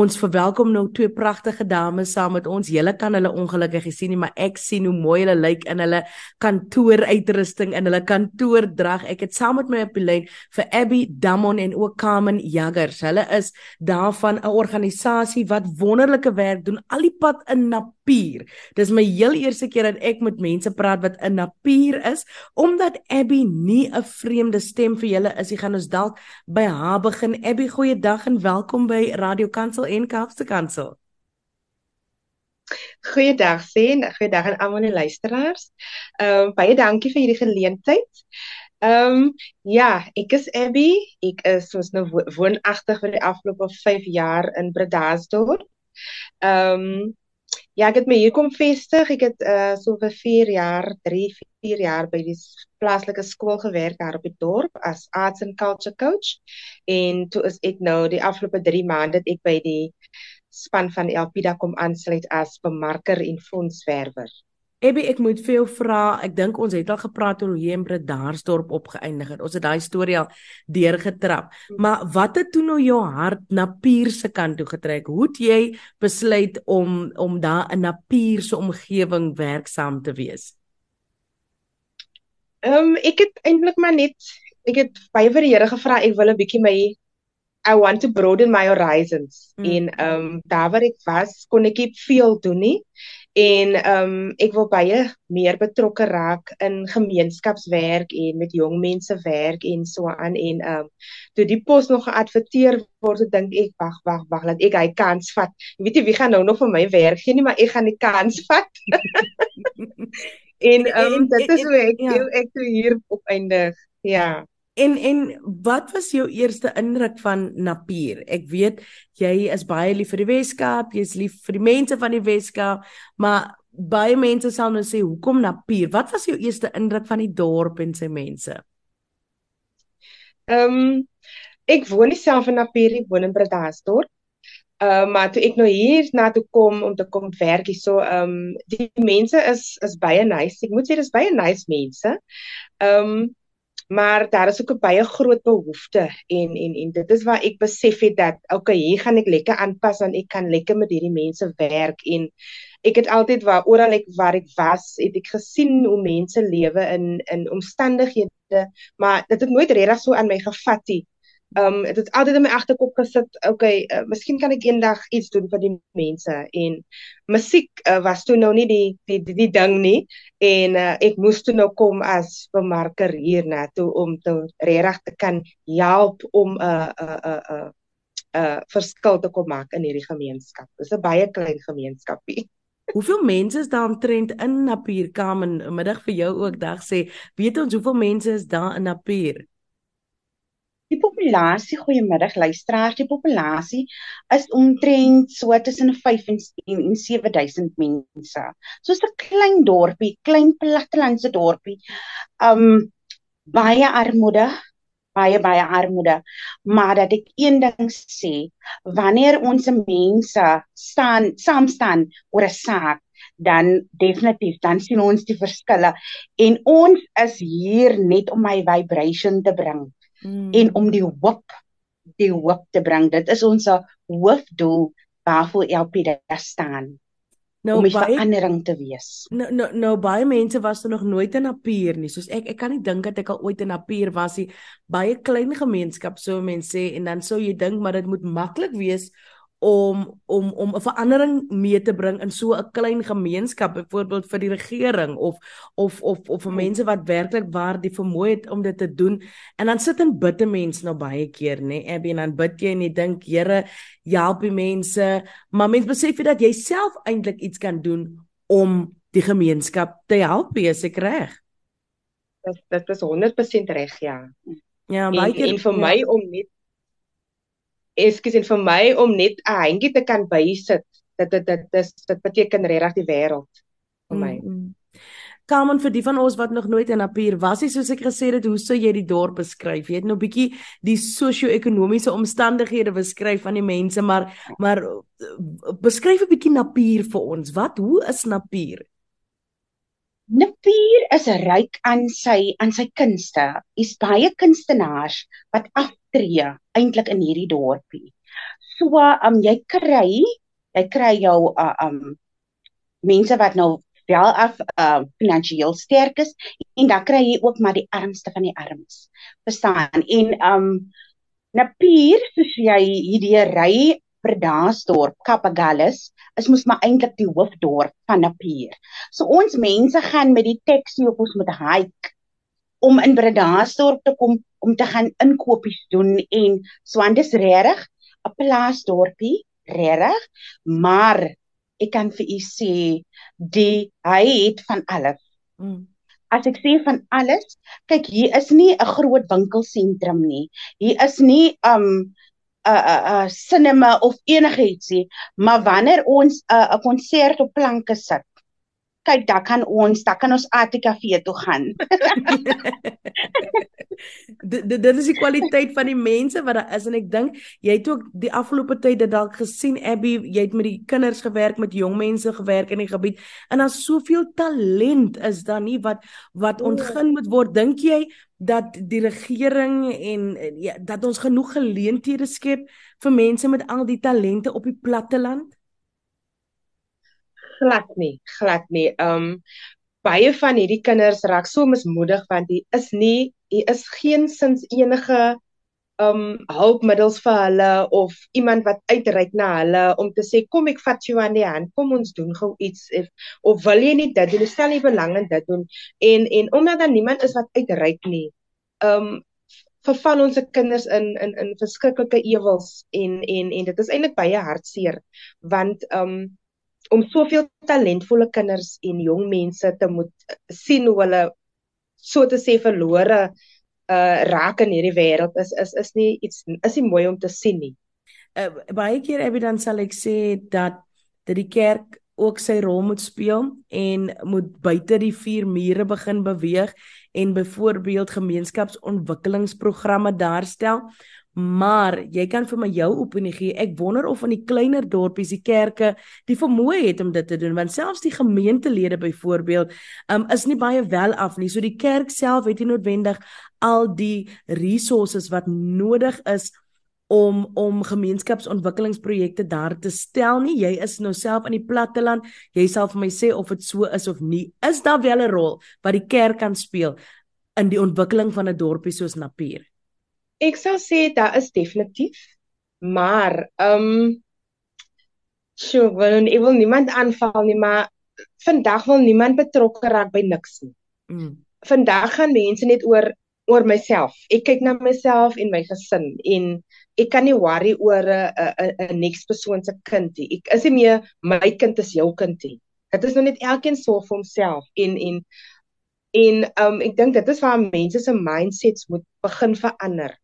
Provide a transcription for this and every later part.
ons verwelkom nou twee pragtige dames saam met ons. Julle kan hulle ongelukkig sien nie, maar ek sien hoe mooi hulle lyk in hulle kantooruitrusting en hulle kantoordrag. Ek het saam met my op die lyn vir Abby Damon en ook Carmen Jaggers. Hulle is daarvan 'n organisasie wat wonderlike werk doen al die pad in Napier. Dis my heel eerste keer dat ek met mense praat wat in Napier is, omdat Abby nie 'n vreemde stem vir julle is. Jy gaan ons dalk by haar begin. Abby, goeiedag en welkom by Radio Kansel en Kaapse Kansel. Goeiedag, sien. Goeiedag aan almal die luisteraars. Ehm um, baie dankie vir hierdie geleentheid. Ehm um, ja, ek is Abby. Ek is soos nou woonagtig vir die afgelope 5 jaar in Bredasdorp. Ehm um, Ja, ek het my hier kom vestig. Ek het uh so vir 4 jaar, 3, 4 jaar by die plaaslike skool gewerk daar op die dorp as arts and culture coach. En toe is ek nou die afgelope 3 maande ek by die span van Elpida kom aansluit as bemarker en fondswerwer. Ebbe, ek moet vir jou vra, ek dink ons het al gepraat oor hoe jy in Bredasdorp opgeëindig het. Ons het daai storie al deurgetrap. Maar wat het toe nou jou hart na Pier se kant toe getrek? Hoe het jy besluit om om daar in 'n Pier se omgewing werksaam te wees? Ehm um, ek het eintlik maar net ek het baie vir die Here gevra ek wil 'n bietjie my I want to broaden my horizons. Mm. En ehm um, daar waar ek was, kon ek nie veel doen nie en ehm um, ek wil baie meer betrokke raak in gemeenskapswerk en met jong mense werk en so aan en ehm um, toe die pos nog geadverteer word, dink ek wag wag wag laat ek hy kans vat. Jy weet jy wie gaan nou nog vir my werk gee nie, maar ek gaan die kans vat. en ehm um, dit is hoe ek ja. ek toe hier opeindig. Ja. En en wat was jou eerste indruk van Napier? Ek weet jy is baie lief vir die Weskaap, jy's lief vir die mense van die Weskaap, maar baie mense sal nou sê hoekom Napier? Wat was jou eerste indruk van die dorp en sy mense? Ehm um, ek woon self in Napier, ek woon in Bredasdorp. Ehm uh, maar toe ek nou hier na toe kom om te kom werk hier so ehm um, die mense is is baie nice. Ek moet sê dis baie nice mense. Ehm um, maar daar is ook 'n baie groot behoefte en en en dit is waar ek besef het dat okay, hier gaan ek lekker aanpas en ek kan lekker met hierdie mense werk en ek het altyd waar oral ek waar ek was, het ek gesien hoe mense lewe in in omstandighede, maar dit het nooit regtig so aan my gevat nie. Um dit het altyd in my agterkop gesit, okay, uh, miskien kan ek eendag iets doen vir die mense en musiek uh, was toe nou nie die die die, die ding nie en uh, ek moes toe nou kom as bemarker hier na toe om te regtig te kan help om 'n 'n 'n 'n 'n verskil te kom maak in hierdie gemeenskap. Dis 'n baie klein gemeenskapie. Hoeveel mense is daar omtrent in Napier kam en middag vir jou ook dag sê, weet ons hoeveel mense is daar in Napier? Die populasie, goeiemiddag luisteraars, die populasie is omtrent so tussen 5 en 7000 mense. So 'n klein dorpie, klein plattelandse dorpie. Um baie armoede, baie baie armoede. Maar dat ek een ding sê, wanneer ons mense staan saam staan oor 'n saak dan definitief dan sien ons die verskille en ons is hier net om my vibration te bring mm. en om die hoop die hoop te bring. Dit is ons hoofdoel waarvoor Elpida staan. Nou om 'n verandering te wees. Nou nou nou baie mense was er nog nooit in Napier nie. Soos ek ek kan nie dink dat ek al ooit in Napier was nie. Baie klein gemeenskap so mense sê en dan sou jy dink maar dit moet maklik wees om om om 'n verandering mee te bring in so 'n klein gemeenskap byvoorbeeld vir die regering of of of of vir mense wat werklik waar die vermoë het om dit te doen. En dan sit en bid 'n mens nou baie keer nê nee, Abby en dan bid jy en jy dink Here help die mense. Maar mens besef jy dat jy self eintlik iets kan doen om die gemeenskap te help wees ek reg? Dit dit is 100% reg ja. Ja baie keer en, en vir ja. my om net ekskuus en vir my om net 'n handjie te kan bysit dit dit dit dis dit beteken regtig die wêreld vir my. Mm -hmm. Kamen vir die van ons wat nog nooit in Napier was, is soos ek gesê het, hoe sou jy die dorp beskryf? Jy het nou 'n bietjie die sosio-ekonomiese omstandighede beskryf van die mense, maar maar beskryf 'n bietjie Napier vir ons. Wat hoe is Napier? Napier is ryk aan sy aan sy kunste. Hier's baie kunstenaars wat aftree eintlik in hierdie dorpie. So um jy kry jy kry jou uh, um mense wat nou wel af uh finansiëel sterk is en dan kry jy ook maar die armste van die armes. Verstaan? En um Napier, soos jy hierdie ry Bredasdorp, Kapagallis, is mos maar eintlik die hoofdorp van Napier. So ons mense gaan met die taxi op ons met 'n hike om in Bredasdorp te kom om te gaan inkopies doen en so aan dis regtig 'n plaasdorpie, regtig, maar ek kan vir u sê die hy het van alles. Mm. As ek sê van alles, kyk hier is nie 'n groot winkelsentrum nie. Hier is nie 'n um, 'n 'n 'n cinema of enigiets nie, maar wanneer ons 'n uh, 'n konsert op planke sit, kyk, daar kan ons, daar kan ons ATKV toe gaan. dit dit is die kwaliteit van die mense wat daar is en ek dink jy het ook die afgelope tyd dit dalk gesien Abby, jy het met die kinders gewerk, met jong mense gewerk in die gebied en daar's soveel talent is daar nie wat wat ontgin moet word. Dink jy dat die regering en ja, dat ons genoeg geleenthede skep vir mense met al die talente op die platteland? Glad nie, glad nie. Um baie van hierdie kinders raak so mismoedig want die is nie, hier is geen sins enige um hulpmiddels vir hulle of iemand wat uitreik na hulle om te sê kom ek vat jou aan die hand, kom ons doen gou iets of of wil jy nie dit doen, stel nie belang in dit doen en en omdat daar niemand is wat uitreik nie. Um verval ons se kinders in in in verskriklike ewels en en en dit is eintlik baie hartseer want um om soveel talentvolle kinders en jong mense te moet eh, sien hoe hulle so te sê verlore uh raak in hierdie wêreld is is is nie iets is nie mooi om te sien nie. Uh, baie keer evidens sal ek sê dat dat die kerk ook sy rol moet speel en moet buite die vier mure begin beweeg en byvoorbeeld gemeenskapsontwikkelingsprogramme daarstel Maar jy kan vir my jou opinie gee. Ek wonder of van die kleiner dorpies die kerke die vermoë het om dit te doen want selfs die gemeentelede byvoorbeeld um, is nie baie wel af nie. So die kerk self het nie noodwendig al die resources wat nodig is om om gemeenskapsontwikkelingsprojekte daar te stel nie. Jy is nou self in die platteland. Jy sal vir my sê of dit so is of nie. Is daar wel 'n rol wat die kerk kan speel in die ontwikkeling van 'n dorpie soos Napier? Ek sou sê daar is definitief, maar ehm um, sjoe, wil ek wil niemand aanval nie, maar vandag wil niemand betrokke raak by niks nie. Mm. Vandag gaan mense net oor oor myself. Ek kyk na myself en my gesin en ek kan nie worry oor 'n 'n 'n next persoon se kind nie. Ek is nie meer my kind is jou kind nie. Dit is nou net elkeen sorg vir homself en en en um ek dink dit is waar mense se mindsets moet begin verander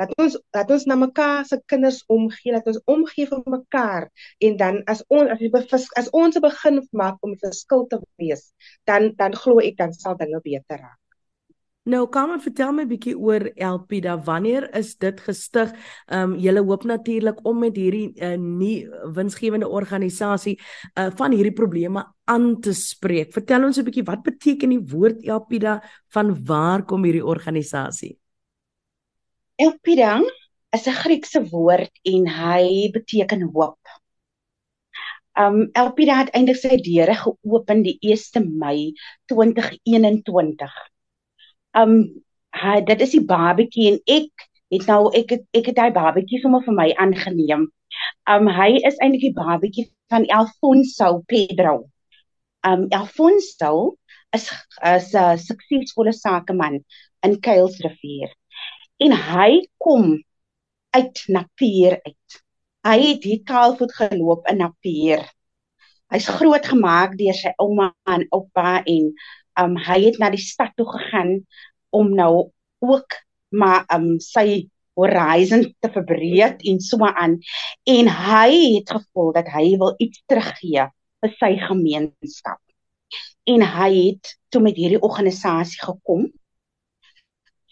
dat ons dat ons na mekaar se kinders omgee, dat ons omgee vir mekaar en dan as ons as, die, as ons begin maak om 'n verskil te wees, dan dan glo ek dan sal dinge beter raak. Nou kom en vertel my 'n bietjie oor Elpida. Wanneer is dit gestig? Ehm um, julle hoop natuurlik om met hierdie uh, nie winsgewende organisasie uh, van hierdie probleme aan te spreek. Vertel ons 'n bietjie wat beteken die woord Elpida? Van waar kom hierdie organisasie? Elpidang is 'n Griekse woord en hy beteken hoop. Um Elpida het eintlik sy deure geopen die 1 Mei 2021. Um hy dit is die babatjie en ek het nou ek het, ek het daai babatjie sommer vir my aangeneem. Um hy is eintlik die babatjie van Alfonso Pedro. Um Alfonso is 'n suksesvolle sakeman in Kuilsrivier en hy kom uit Napier uit. Hy het hier kaalvoet geloop in Napier. Hy's groot gemaak deur sy ouma en oupa en um hy het na die stad toe gegaan om nou ook maar um sy horizon te verbreek en so aan en hy het gevoel dat hy wil iets teruggee vir sy gemeenskap. En hy het toe met hierdie organisasie gekom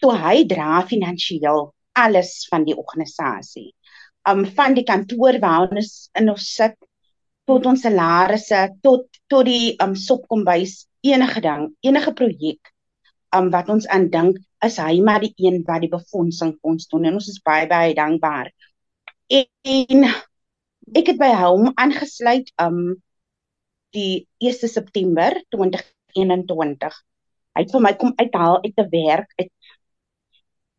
So hy dra finansiëel alles van die organisasie. Um van die kantoor waar ons in ons sit tot ons salarisse tot tot die um sopkombuis enige ding, enige projek um wat ons aandink is hy maar die een wat die befondsing ons doen en ons is baie baie dankbaar. en ek het by hom aangesluit um die 1 September 2021. Hy het vir my kom uithaal uit te werk uit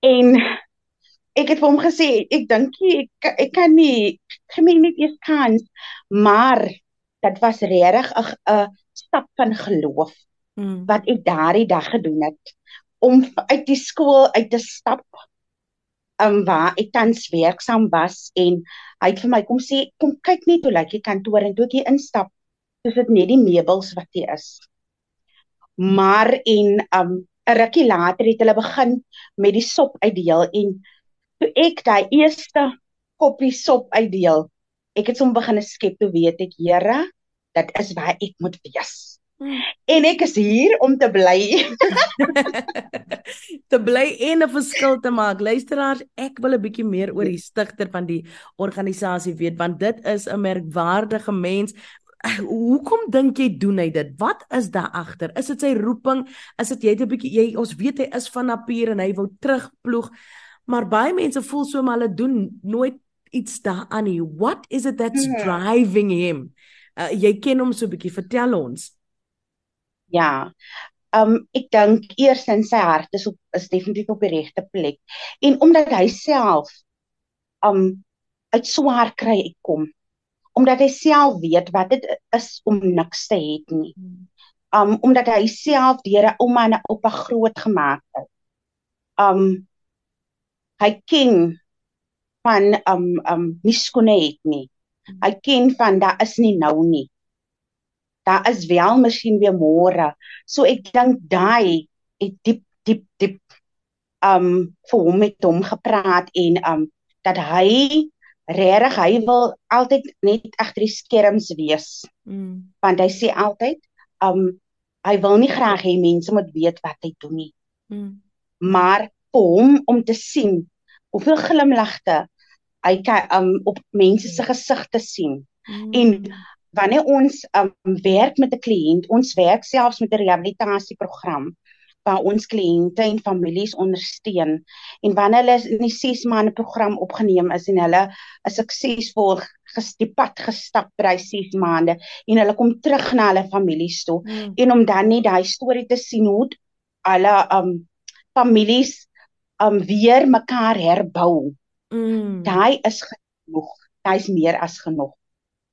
en ek het vir hom gesê ek dink ek ek kan nie gemeen net eers kans maar dit was regtig 'n stap van geloof mm. wat ek daardie dag gedoen het om uit die skool uit te stap um, waar ek tans werksaam was en hy het vir my kom sê kom kyk net hoe lyk die kantoor en toe ek hier instap is dit net die meubels wat hier is maar en um 'n rukkie later het hulle begin met die sop uitdeel en toe ek daai eerste koppie sop uitdeel ek het hom begin skep toe weet ek Here dit is waar ek moet wees En ek is hier om te bly. te bly en 'n verskil te maak. Luisteraars, ek wil 'n bietjie meer oor die stigter van die organisasie weet want dit is 'n merkwaardige mens. Hoekom dink jy doen hy dit? Wat is daar agter? Is dit sy roeping? Is dit jy het 'n bietjie jy ons weet hy is van Napier en hy wou terugploeg. Maar baie mense voel so maar hulle doen nooit iets daaraan nie. What is it that's hmm. driving him? Uh, jy ken hom so 'n bietjie, vertel ons. Ja. Um ek dink eers in sy hart is op is definitief op die regte plek. En omdat hy self um uit swaar kry kom. Omdat hy self weet wat dit is om niks te hê nie. Um omdat hy self deur 'n ouma en 'n oupa groot gemaak het. Um hy ken van um um nie skoene het nie. Hy ken van daar is nie nou nie daar is wel miskien weer môre. So ek dink daai het diep diep diep um vir hom met hom gepraat en um dat hy regtig hy wil altyd net agter die skerms wees. Mm. Want hy sê altyd um hy wil nie graag hê mense moet weet wat hy doen nie. Mm. Maar vir hom om te sien hoeveel glimlagte hy kan um op mense se gesigte sien mm. en wanneer ons um, werk met 'n kliënt, ons werk selfs met 'n rehabilitasieprogram waar ons kliënte en families ondersteun en wanneer hulle in die 6 maande program opgeneem is en hulle is suksesvol gestipad gestap by 6 maande en hulle kom terug na hulle families toe mm. en om dan net daai storie te sien hoe alle um families um weer mekaar herbou. Mm. Daai is genoeg. Daai is meer as genoeg.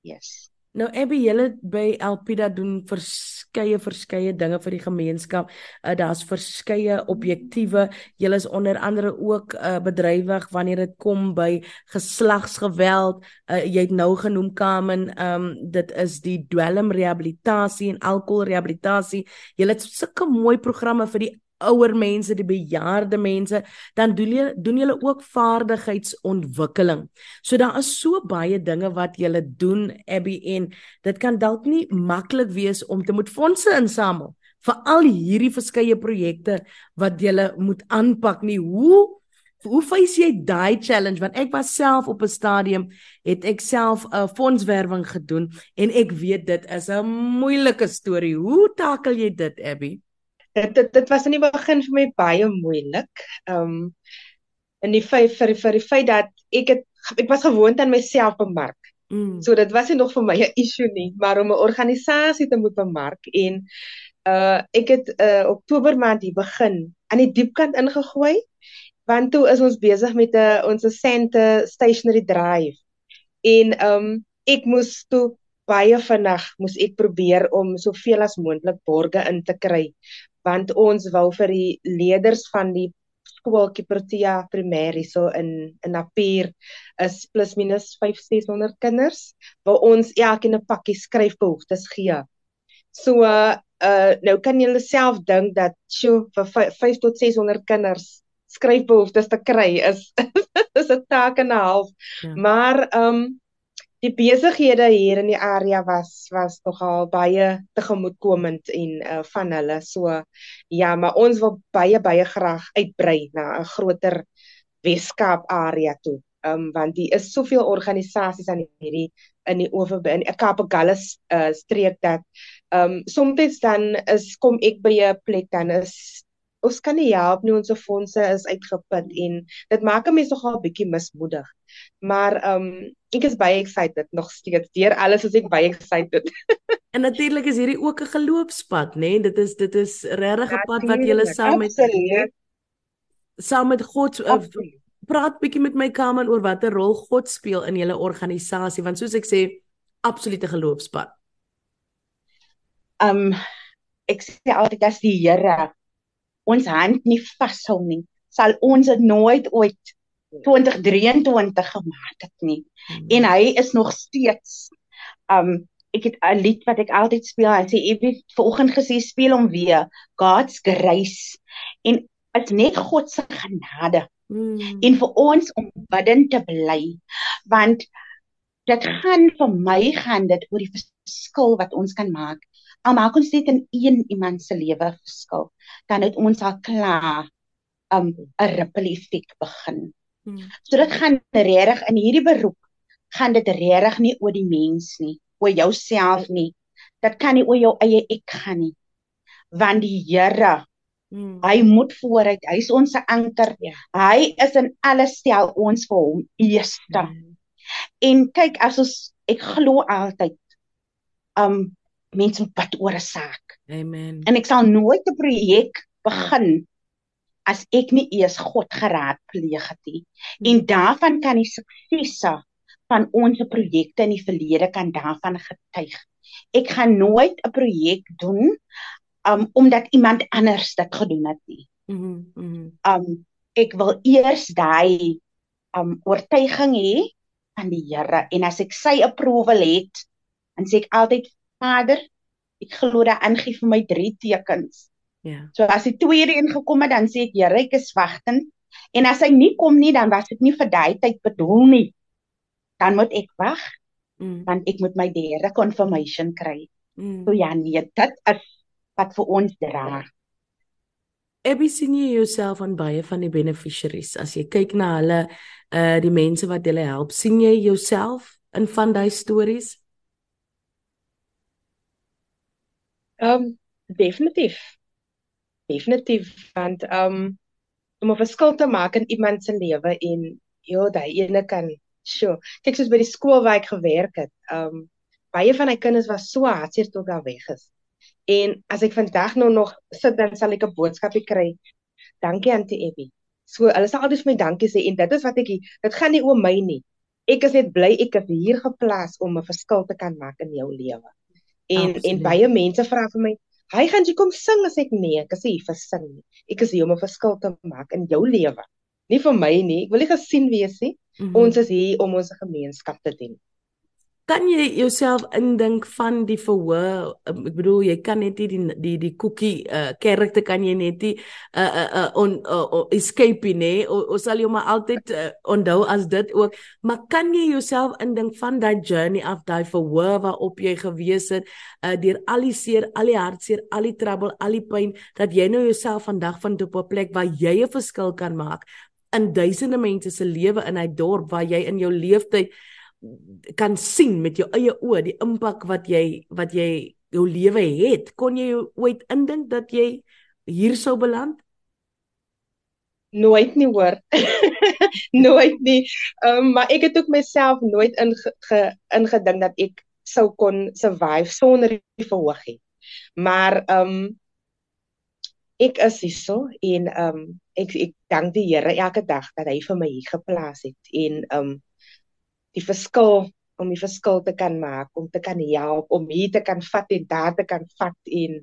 Yes. Nou Abby, julle by Elpida doen verskeie verskeie dinge vir die gemeenskap. Uh, Daar's verskeie objektiewe. Julle is onder andere ook uh, bedrywig wanneer dit kom by geslagsgeweld. Uh, jy het nou genoem Kamen, um, dit is die dwelm rehabilitasie en alkohol rehabilitasie. Julle het sulke mooi programme vir die ouer mense, die bejaarde mense, dan doen jy doen julle ook vaardigheidsontwikkeling. So daar is so baie dinge wat julle doen Abby en dit kan dalk nie maklik wees om te moet fondse insamel vir al hierdie verskeie projekte wat julle moet aanpak nie. Hoe hoe face jy daai challenge want ek was self op 'n stadium het ek self 'n fondswerwing gedoen en ek weet dit is 'n moeilike storie. Hoe takel jy dit Abby? Dit dit dit was in die begin vir my baie moeilik. Um in die vyf vir vir die feit dat ek het ek was gewoond aan myself bemark. Mm. So dit was nie nog vir my 'n issue nie, maar om 'n organisasie te moet bemark en uh ek het uh Oktober maand hier begin aan die diepkant ingegooi want toe is ons besig met 'n uh, ons sente stationary drive. En um ek moes toe baie vinnig moes ek probeer om soveel as moontlik borge in te kry want ons wou vir die leerders van die skooltjie Protea primêre so in in Napier is plus minus 5600 kinders waar ons elkeen 'n pakkie skryfbehoeftes gee. So uh nou kan julle self dink dat sjo vir 5 tot 600 kinders skryfbehoeftes te kry is is 'n taak en 'n half. Ja. Maar um die besighede hier in die area was was nogal baie tegemoetkomend en uh, van hulle. So ja maar ons wil baie baie graag uitbrei na 'n groter Weskaap area toe. Um, want die is soveel organisasies aan hierdie in die oor in Kaapagallus uh, streek dat um, soms dan is kom ek by 'n plek dan is ons kan nie help nie ons fondse is uitgeput en dit maak 'n mens nogal bietjie mismoedig. Maar ehm um, ek is baie excited nog steeds. Deur alles is ek baie excited. en natuurlik is hierdie ook 'n geloofspad, né? Nee? Dit is dit is regtig 'n pad wat jy saam met absoluut. saam met God uh, praat bietjie met my Kaman oor watter rol God speel in julle organisasie want soos ek sê absolute geloofspad. Um ek sê altyd as die Here ons hand nie vashou nie, sal ons dit nooit ooit 2023 gemaak het nie. Hmm. En hy is nog steeds um ek het 'n lied wat ek altyd speel. Hy sê every vanoggend gesê speel hom weer God's grace en dit net God se genade. Hmm. En vir ons om bidden te bly want dit gaan vir my gaan dit oor die verskil wat ons kan maak. Al maak ons net in een iemand se lewe verskil, dan het ons al klaar um 'n ripple effek begin. Hmm. So dit gaan regtig in hierdie beroep gaan dit regtig nie oor die mens nie, oor jouself nie. Dit kan nie oor jou eie ek gaan nie. Want die Here hmm. hy moet vooruit. Hy's ons anker. Ja. Hy is in alles stel ons vir hom eerste. Hmm. En kyk as ons ek glo altyd um mense moet bid oor 'n saak. Amen. En ek sal nooit 'n projek begin as ek nie eers God geraadpleeg het nie. En daarvan kan die suksese van ons projekte in die verlede kan daarvan getuig. Ek gaan nooit 'n projek doen um omdat iemand anders dit gedoen het nie. Mm um ek wil eers daai um oortuiging hê van die Here en as ek sy approval het, dan sê ek altyd Vader, ek glo dat aangee vir my drie tekens. Ja. So as die tweede een gekom het, dan sê ek Here, ek is wagtend. En as hy nie kom nie, dan was dit nie vir daai tyd bedoel nie. Dan moet ek wag. Mm. Want ek moet my derde confirmation kry. Mm. So ja, nee, dit is wat vir ons dra. Ebby sien jy jouself aan baie van die beneficiaries as jy kyk na hulle uh die mense wat hulle help, sien jy jouself in van daai stories? Ehm um, definitief definitief want um om 'n verskil te maak in iemand se lewe en ja, daai ene kan sure. Kyk soos by die skool waar ek gewerk het. Um baie van my kinders was so hartseer toe daar weg is. En as ek vandag nou nog sit dan sal ek 'n boodskapie kry. Dankie Auntie Abby. So hulle sal altyd vir my dankie sê en dit is wat ek dit gaan nie oor my nie. Ek is net bly ek is hier geplaas om 'n verskil te kan maak in jou lewe. En Absoluut. en baie mense vra vir my, Hy gaan jy kom sing as ek nee, ek is hier vir sing nie. Ek is hier om 'n verskil te maak in jou lewe. Nie vir my nie. Ek wil nie gesien wees nie. Mm -hmm. Ons is hier om ons gemeenskap te dien kan jy jouself indink van die verhoor? Um, ek bedoel jy kan net nie die die die cookie uh karakter kan jy net nie uh uh, uh on uh, uh, escape nie ons sal jou maar altyd uh, onthou as dit ook. Maar kan jy jouself indink van daai journey af daai verhoor waarop jy gewees het uh deur al die seer al die hartseer al die trouble al die pyn dat jy nou jouself vandag van op 'n plek waar jy 'n verskil kan maak in duisende mense se lewe in 'n dorp waar jy in jou lewenstyd kan sien met jou eie oë die impak wat jy wat jy jou lewe het. Kon jy ooit indink dat jy hier sou beland? Nooit nie hoor. Nooit nie. Um, maar ek het ook myself nooit inge, ingedink dat ek sou kon survive sonder die verhooging maar um ek is hierso en um ek ek dank die Here elke dag dat hy vir my hier geplaas het en um die verskil om die verskil te kan maak, om te kan help, om hier te kan vat en daar te kan vat en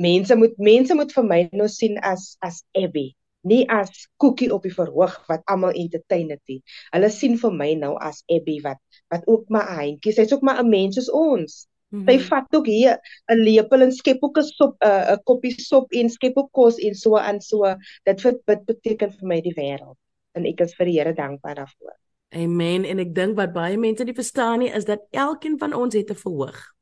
mense moet mense moet vir my nou sien as as Abby, nie as koekie op die verhoog wat almal entertain het nie. Hulle sien vir my nou as Abby wat wat ook maar 'n handjie, sy's ook maar 'n mens soos ons. Mm -hmm. Sy vat ook hier 'n lepel en skep ook 'n sop 'n uh, koppie sop en skep ook kos en so aan so. Dit beteken vir my die wêreld en ek is vir die Here dankbaar daarvoor. Amen en ek dink wat baie mense nie verstaan nie is dat elkeen van ons het 'n verhoog.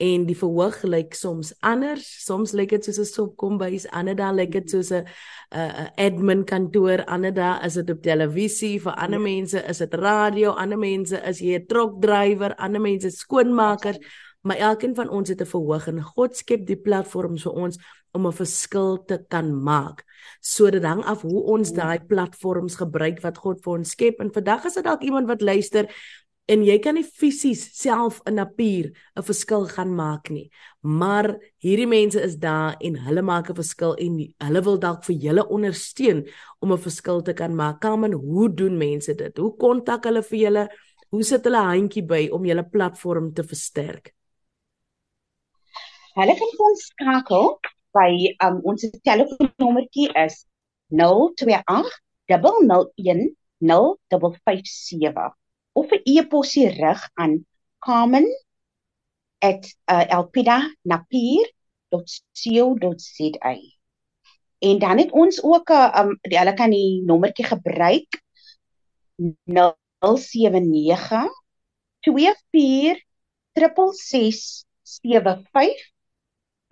En die verhoog lyk soms anders, soms lyk dit soos 'n sopkombuis, ander dae lyk dit soos 'n 'n admin kantoor, ander dae is dit op televisie, vir ander ja. mense is dit radio, ander mense is jy 'n trokdrywer, ander mense skoonmakers, maar elkeen van ons het 'n verhoog en God skep die platforms vir ons om 'n verskil te kan maak. So dit hang af hoe ons mm. daai platforms gebruik wat God vir ons skep. En vandag is dit dalk iemand wat luister en jy kan nie fisies self in 'n papier 'n verskil gaan maak nie. Maar hierdie mense is daar en hulle maak 'n verskil en hulle wil dalk vir julle ondersteun om 'n verskil te kan maak. Kamen, hoe doen mense dit? Hoe kontak hulle vir julle? Hoe sit hulle handjie by om julle platform te versterk? Hulle kan ons skakel by um, ons telefoonnommertjie is 028 001 0557 of 'n e-posie rig aan carmen@elpida.napier.co.za. En dan het ons ook 'n um, hulle kan die nommertjie gebruik 079 24 665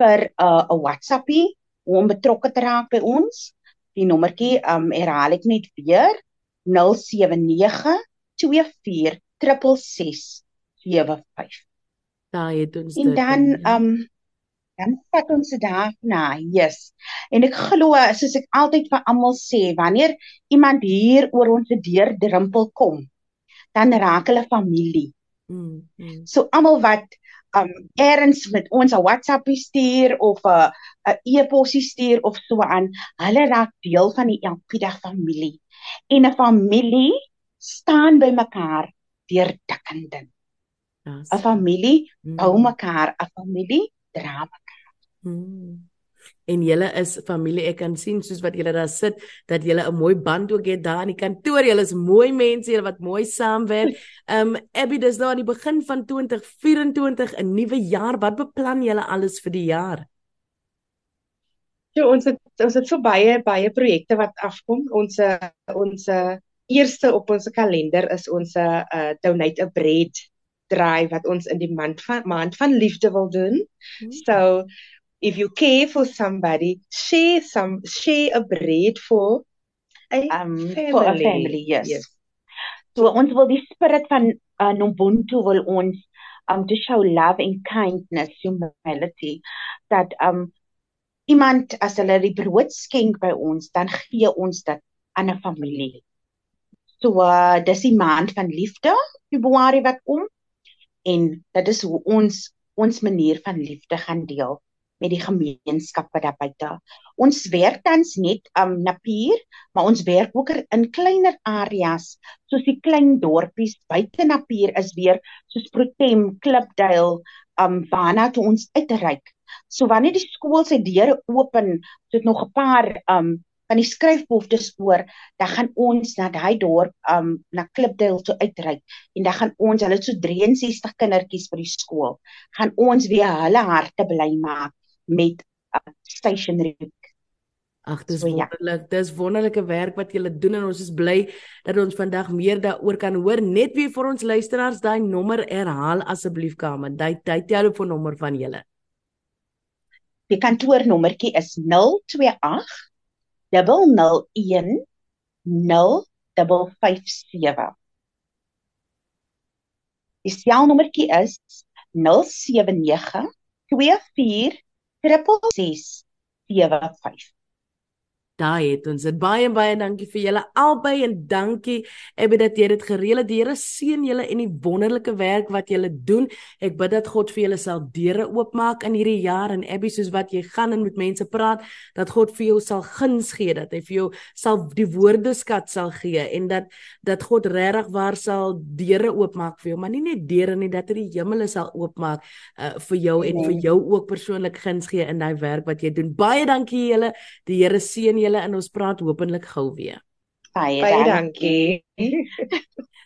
vir 'n uh, 'n WhatsAppie om betrokke te raak by ons. Die nommertjie um herhaal ek net weer 079 246675. Daai het ons dit. En dan um dan vat ons dit daar na. Yes. En ek glo soos ek altyd vir almal sê, wanneer iemand hier oor ons deur drempel kom, dan raak hulle familie. Mm, mm. So almal wat um erns met ons 'n WhatsApp stuur of 'n 'n e-pos stuur of so aan, hulle raak deel van die Elpida familie. En 'n familie staan by mekaar deur dik en dun. 'n Familie hou mm. mekaar, 'n familie dra mekaar. Mm en julle is familie. Ek kan sien soos wat julle daar sit dat julle 'n mooi band ook het daar in die kantoor. Julle is mooi mense, julle wat mooi saamwerk. Um Abby, dis nou aan die begin van 2024, 'n nuwe jaar. Wat beplan julle alles vir die jaar? Ja, ons het ons het so baie baie projekte wat afkom. Ons ons eerste op ons kalender is ons uh donate a bread drive wat ons in die maand van maand van liefde wil doen. Hmm. So if you care for somebody, share some share a bread for a um family. for a family. Yes. yes. So ons wil die spirit van uh, Ubuntu wil ons um to show love and kindness, humility that um iemand as hulle die brood skenk by ons, dan gee ons dit aan 'n familie. So uh, dis die maand van liefde, Februarie wat kom en dit is hoe ons ons manier van liefde gaan deel met die gemeenskappe daar buite. Ons werk tans net um Napier, maar ons werk ook in kleiner areas soos die klein dorpies buite Napier is weer soos Protem, Klipduil, um waarna toe ons uitreik. So wanneer die skool se deure open, het nog 'n paar um van die skryfbehoeftes oor, dan gaan ons na daai dorp um na Klipduil toe uitreik en dan gaan ons hulle so 63 kindertjies by die skool gaan ons weer hulle harte bly maak met uh, stationery. Ag, dis so, wonderlik. Ja. Dis wonderlike werk wat julle doen en ons is bly dat ons vandag meer daaroor kan hoor. Net weer vir ons luisteraars, daai nommer herhaal asseblief Kamen. Daai daai telefoonnommer van julle. Die kantoornommertjie is 028 001 0557. Die selnommertjie is 079 24 triple 6 7 5 Daai het ons dit baie baie dankie vir julle albei en dankie Abby dat jy dit gereël het. Die Here seën julle en die wonderlike werk wat julle doen. Ek bid dat God vir julle sal deure oopmaak in hierdie jaar en Abby soos wat jy gaan en met mense praat, dat God vir jou sal guns gee, dat hy vir jou sal die woordeskat sal gee en dat dat God regtig waar sal deure oopmaak vir jou, maar nie net deure nie, dat hy die hemele sal oopmaak uh, vir jou en vir jou ook persoonlik guns gee in daai werk wat jy doen. Baie dankie julle. Die Here seën julle julle en ons praat hopelik gou weer. Baie, dankie.